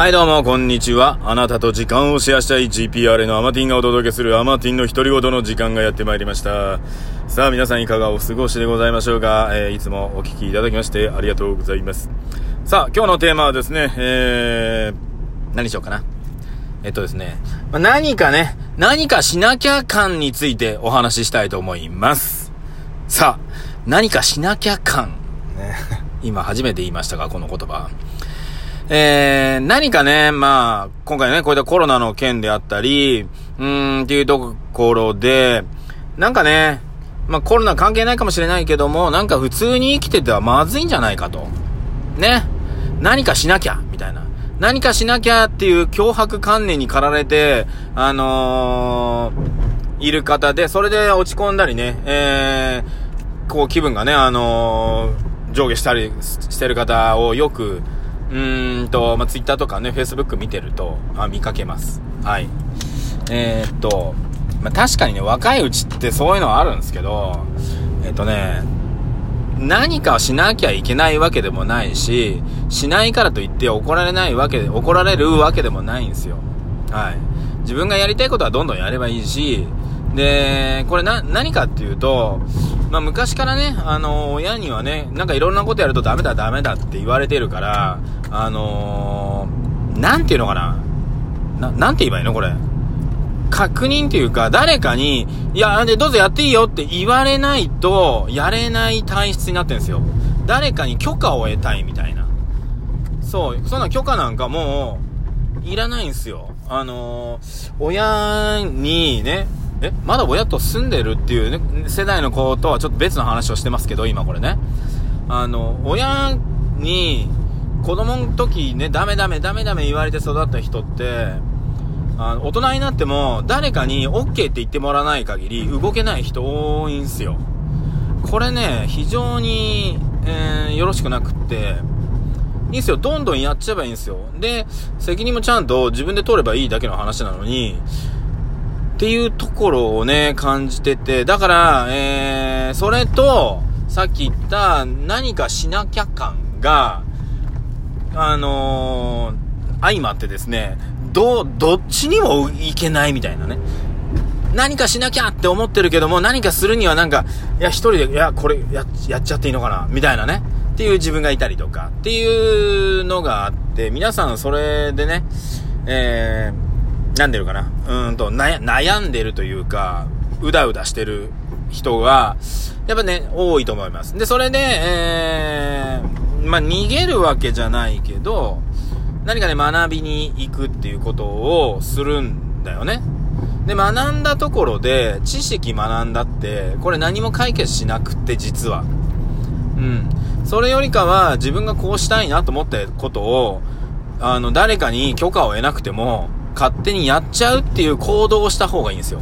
はいどうも、こんにちは。あなたと時間をシェアしたい GPR のアマティンがお届けするアマティンの独り言の時間がやってまいりました。さあ皆さんいかがお過ごしでございましょうか、えーいつもお聞きいただきましてありがとうございます。さあ、今日のテーマはですね、えー、何しようかな。えっとですね、まあ何かね、何かしなきゃ感についてお話ししたいと思います。さあ、何かしなきゃ感。ね、今初めて言いましたが、この言葉。えー、何かね、まあ、今回ね、こういったコロナの件であったり、うーん、っていうところで、なんかね、まあコロナ関係ないかもしれないけども、なんか普通に生きててはまずいんじゃないかと。ね。何かしなきゃ、みたいな。何かしなきゃっていう脅迫観念に駆られて、あのー、いる方で、それで落ち込んだりね、えー、こう気分がね、あのー、上下したりしてる方をよく、うーんと、まあ、ツイッターとかね、フェイスブック見てると、あ、見かけます。はい。えー、っと、まあ、確かにね、若いうちってそういうのはあるんですけど、えっとね、何かをしなきゃいけないわけでもないし、しないからといって怒られないわけで、怒られるわけでもないんですよ。はい。自分がやりたいことはどんどんやればいいし、で、これな、何かっていうと、まあ、昔からね、あの親にはね、なんかいろんなことやるとダメだダメだって言われてるから、あのー、なんていうのかな？な、なんて言えばいいの？これ。確認っていうか、誰かに、いや、で、どうぞやっていいよって言われないと、やれない体質になってるんですよ。誰かに許可を得たいみたいな。そう、そんな許可なんかもう、いらないんですよ。あのー、親にね、え、まだ親と住んでるっていうね、世代の子とはちょっと別の話をしてますけど、今これね。あの、親に、子供の時ね、ダメダメダメダメ言われて育った人って、あの大人になっても誰かに OK って言ってもらわない限り動けない人多いんすよ。これね、非常に、えー、よろしくなくって、いいんすよ。どんどんやっちゃえばいいんすよ。で、責任もちゃんと自分で取ればいいだけの話なのに、っていうところをね、感じてて、だから、えー、それと、さっき言った何かしなきゃ感が、あのー、相まってですね、ど、どっちにもいけないみたいなね。何かしなきゃって思ってるけども、何かするにはなんか、いや、一人で、いや、これ、や、やっちゃっていいのかなみたいなね。っていう自分がいたりとか、っていうのがあって、皆さんそれでね、えー、なんでるかな？うんと、悩んでるというか、うだうだしてる人が、やっぱね、多いと思います。で、それで、えー、まあ、逃げるわけじゃないけど、何かね、学びに行くっていうことをするんだよね。で、学んだところで、知識学んだって、これ何も解決しなくて、実は。うん。それよりかは、自分がこうしたいなと思ったことを、あの、誰かに許可を得なくても、勝手にやっちゃうっていう行動をした方がいいんですよ。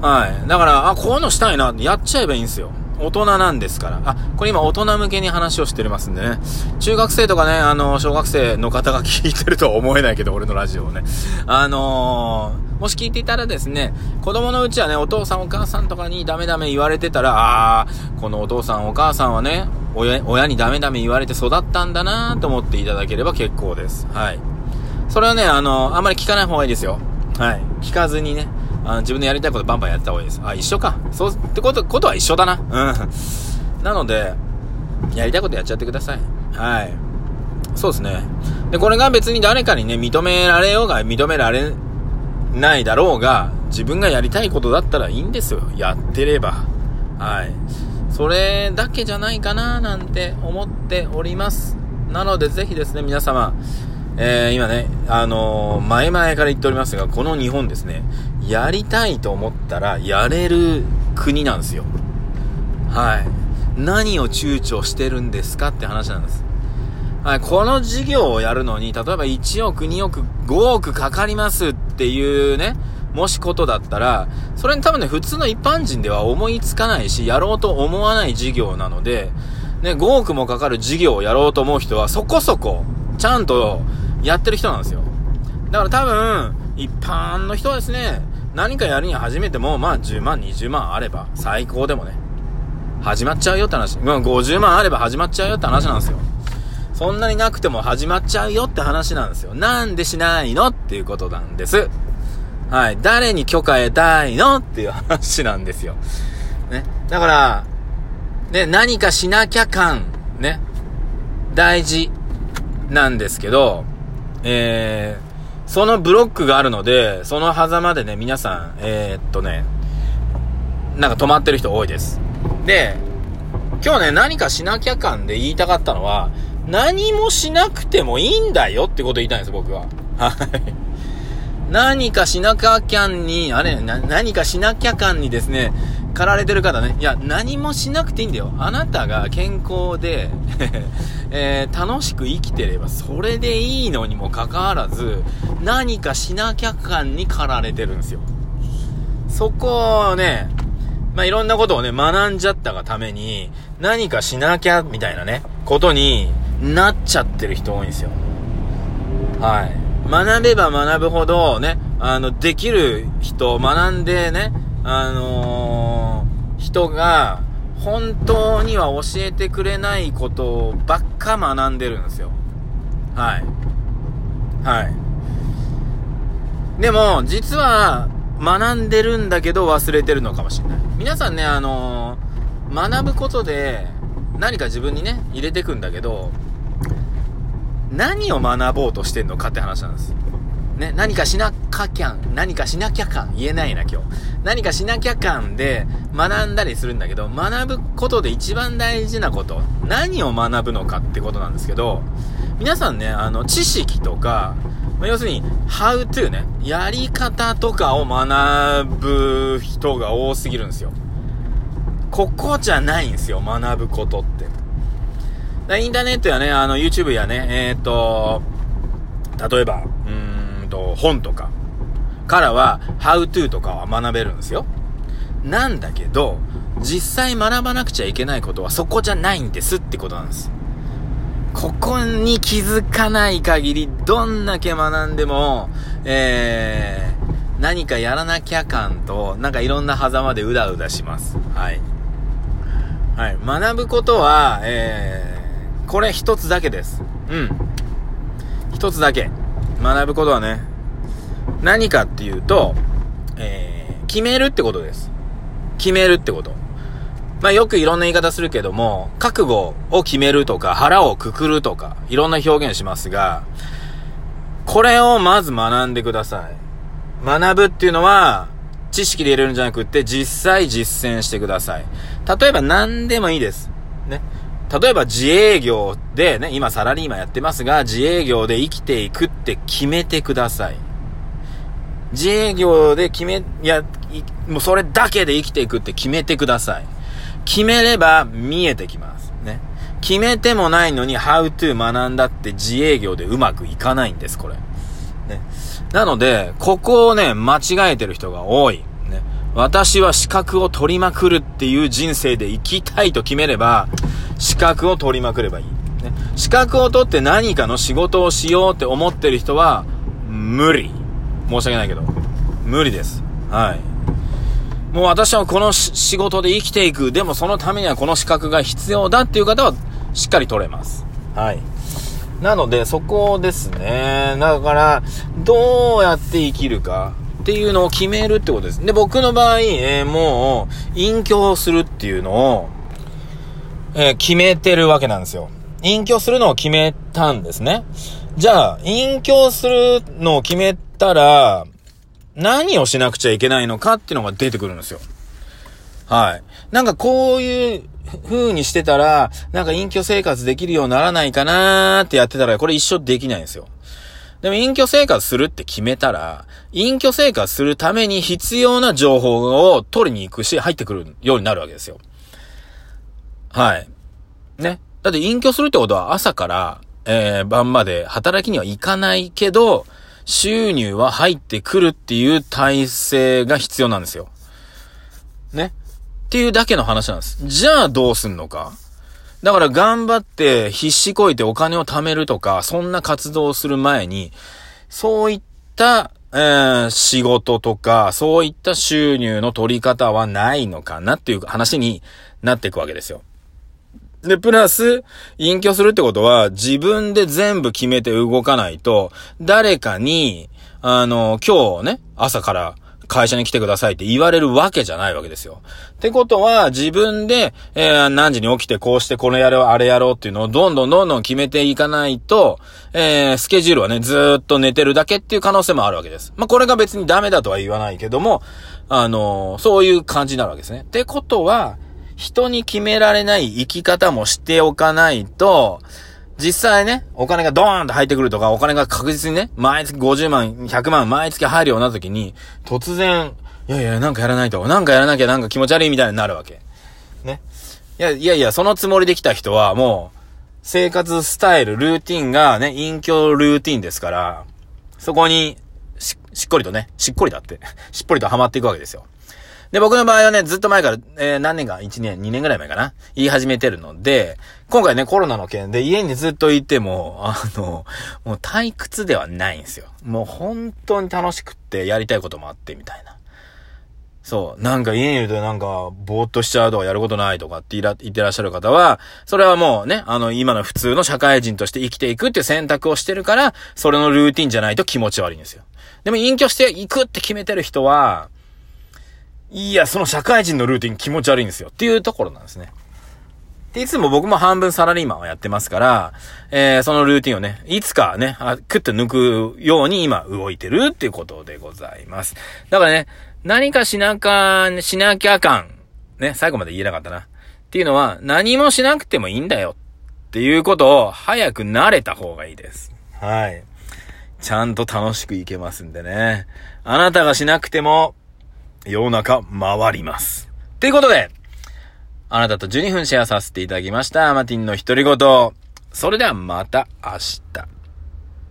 はい。だから、あ、こういうのしたいな、やっちゃえばいいんですよ。大人なんですから。あ、これ今大人向けに話をしてますんでね。中学生とかね、あの、小学生の方が聞いてるとは思えないけど、俺のラジオをね。あのー、もし聞いていたらですね、子供のうちはね、お父さんお母さんとかにダメダメ言われてたら、あー、このお父さんお母さんはね、親、親にダメダメ言われて育ったんだなと思っていただければ結構です。はい。それはね、あの、あんまり聞かない方がいいですよ。はい。聞かずにね、あの自分のやりたいことバンバンやった方がいいです。あ、一緒か。そう、ってこと、ことは一緒だな。うん。なので、やりたいことやっちゃってください。はい。そうですね。で、これが別に誰かにね、認められようが、認められないだろうが、自分がやりたいことだったらいいんですよ。やってれば。はい。それだけじゃないかななんて思っております。なので、ぜひですね、皆様、えー、今ね、あのー、前々から言っておりますが、この日本ですね、やりたいと思ったらやれる国なんですよ。はい。何を躊躇してるんですかって話なんです。はい、この事業をやるのに、例えば1億、2億、5億かかりますっていうね、もしことだったら、それに多分ね、普通の一般人では思いつかないし、やろうと思わない事業なので、ね、5億もかかる事業をやろうと思う人は、そこそこ、ちゃんとやってる人なんですよ。だから多分、一般の人はですね、何かやるに始めても、まあ10万、20万あれば、最高でもね、始まっちゃうよって話。まあ50万あれば始まっちゃうよって話なんですよ。そんなになくても始まっちゃうよって話なんですよ。なんでしないのっていうことなんです。はい。誰に許可得たいのっていう話なんですよ。ね。だから、ね、何かしなきゃ感、ね。大事なんですけど、えー、そのブロックがあるので、その狭間でね、皆さん、えー、っとね、なんか止まってる人多いです。で、今日ね、何かしなきゃ感で言いたかったのは、何もしなくてもいいんだよってこと言いたいんです、僕は。はい。何かしなきゃ感に、あれ、な、何かしなきゃ感にですね、駆られてる方ね。いや、何もしなくていいんだよ。あなたが健康で えー、楽しく生きてれば、それでいいのにもかかわらず、何かしなきゃ感に駆られてるんですよ。そこをね、まあ、いろんなことをね、学んじゃったがために、何かしなきゃ、みたいなね、ことになっちゃってる人多いんですよ。はい。学べば学ぶほど、ね、あの、できる人、学んでね、あのー、人が、本当には教えてくれないことばっか学んでるんですよ。はい。はい。でも、実は、学んでるんだけど忘れてるのかもしれない。皆さんね、あのー、学ぶことで何か自分にね、入れてくんだけど、何を学ぼうとしてんのかって話なんです。ね、何かしなきゃん、何かしなきゃ感、言えないな今日。何かしなきゃ感で学んだりするんだけど、学ぶことで一番大事なこと、何を学ぶのかってことなんですけど、皆さんね、あの、知識とか、まあ、要するに、how to ね、やり方とかを学ぶ人が多すぎるんですよ。ここじゃないんですよ、学ぶことって。インターネットやね、あの、YouTube やね、えー、と、例えば、うんと、本とかからは、how to とかは学べるんですよ。なんだけど、実際学ばなくちゃいけないことはそこじゃないんですってことなんです。ここに気づかない限り、どんだけ学んでも、えー、何かやらなきゃ感と、なんかいろんな狭間でうだうだします。はい。はい。学ぶことは、えー、これ一つだけです。うん。一つだけ。学ぶことはね、何かっていうと、えー、決めるってことです。決めるってこと。まあよくいろんな言い方するけども、覚悟を決めるとか、腹をくくるとか、いろんな表現しますが、これをまず学んでください。学ぶっていうのは、知識で入れるんじゃなくって、実際実践してください。例えば何でもいいです。ね。例えば自営業でね、今サラリーマンやってますが、自営業で生きていくって決めてください。自営業で決め、いや、もうそれだけで生きていくって決めてください。決めれば見えてきます。ね。決めてもないのに how to 学んだって自営業でうまくいかないんです、これ。ね。なので、ここをね、間違えてる人が多い。ね。私は資格を取りまくるっていう人生で生きたいと決めれば、資格を取りまくればいい。ね、資格を取って何かの仕事をしようって思ってる人は、無理。申し訳ないけど。無理です。はい。もう私はこの仕事で生きていく。でもそのためにはこの資格が必要だっていう方は、しっかり取れます。はい。なので、そこですね。だから、どうやって生きるかっていうのを決めるってことです。で、僕の場合、えー、もう、隠居するっていうのを、えー、決めてるわけなんですよ。隠居するのを決めたんですね。じゃあ、隠居するのを決めたら、何をしなくちゃいけないのかっていうのが出てくるんですよ。はい。なんかこういう風にしてたら、なんか隠居生活できるようにならないかなーってやってたら、これ一生できないんですよ。でも隠居生活するって決めたら、隠居生活するために必要な情報を取りに行くし、入ってくるようになるわけですよ。はい。ね。だって隠居するってことは朝から、えー、晩まで働きには行かないけど、収入は入ってくるっていう体制が必要なんですよ。ね。っていうだけの話なんです。じゃあどうすんのか。だから頑張って必死こいてお金を貯めるとか、そんな活動をする前に、そういった、えー、仕事とか、そういった収入の取り方はないのかなっていう話になっていくわけですよ。で、プラス、隠居するってことは、自分で全部決めて動かないと、誰かに、あの、今日ね、朝から会社に来てくださいって言われるわけじゃないわけですよ。ってことは、自分で、えー、何時に起きてこうしてこれやろう、あれやろうっていうのをどんどんどんどん決めていかないと、えー、スケジュールはね、ずっと寝てるだけっていう可能性もあるわけです。まあ、これが別にダメだとは言わないけども、あのー、そういう感じになるわけですね。ってことは、人に決められない生き方もしておかないと、実際ね、お金がドーンと入ってくるとか、お金が確実にね、毎月50万、100万毎月入るような時に、突然、いやいや、なんかやらないと、なんかやらなきゃなんか気持ち悪いみたいになるわけ。ね。いや、いやいや、そのつもりで来た人は、もう、生活スタイル、ルーティンがね、隠居ルーティンですから、そこにし、しっこりとね、しっこりだって、しっぽりとハマっていくわけですよ。で、僕の場合はね、ずっと前から、えー、何年か、1年、2年ぐらい前かな言い始めてるので、今回ね、コロナの件で家にずっといても、あの、もう退屈ではないんですよ。もう本当に楽しくってやりたいこともあってみたいな。そう。なんか家にいるとなんか、ぼーっとしちゃうとかやることないとかって言ってらっしゃる方は、それはもうね、あの、今の普通の社会人として生きていくっていう選択をしてるから、それのルーティンじゃないと気持ち悪いんですよ。でも隠居していくって決めてる人は、いや、その社会人のルーティン気持ち悪いんですよっていうところなんですね。で、いつも僕も半分サラリーマンをやってますから、えー、そのルーティンをね、いつかね、あクッと抜くように今動いてるっていうことでございます。だからね、何かしなか、しなきゃかん。ね、最後まで言えなかったな。っていうのは、何もしなくてもいいんだよ。っていうことを早く慣れた方がいいです。はい。ちゃんと楽しくいけますんでね。あなたがしなくても、世の中回ります。ということで、あなたと12分シェアさせていただきました。マティンの独り言。それではまた明日。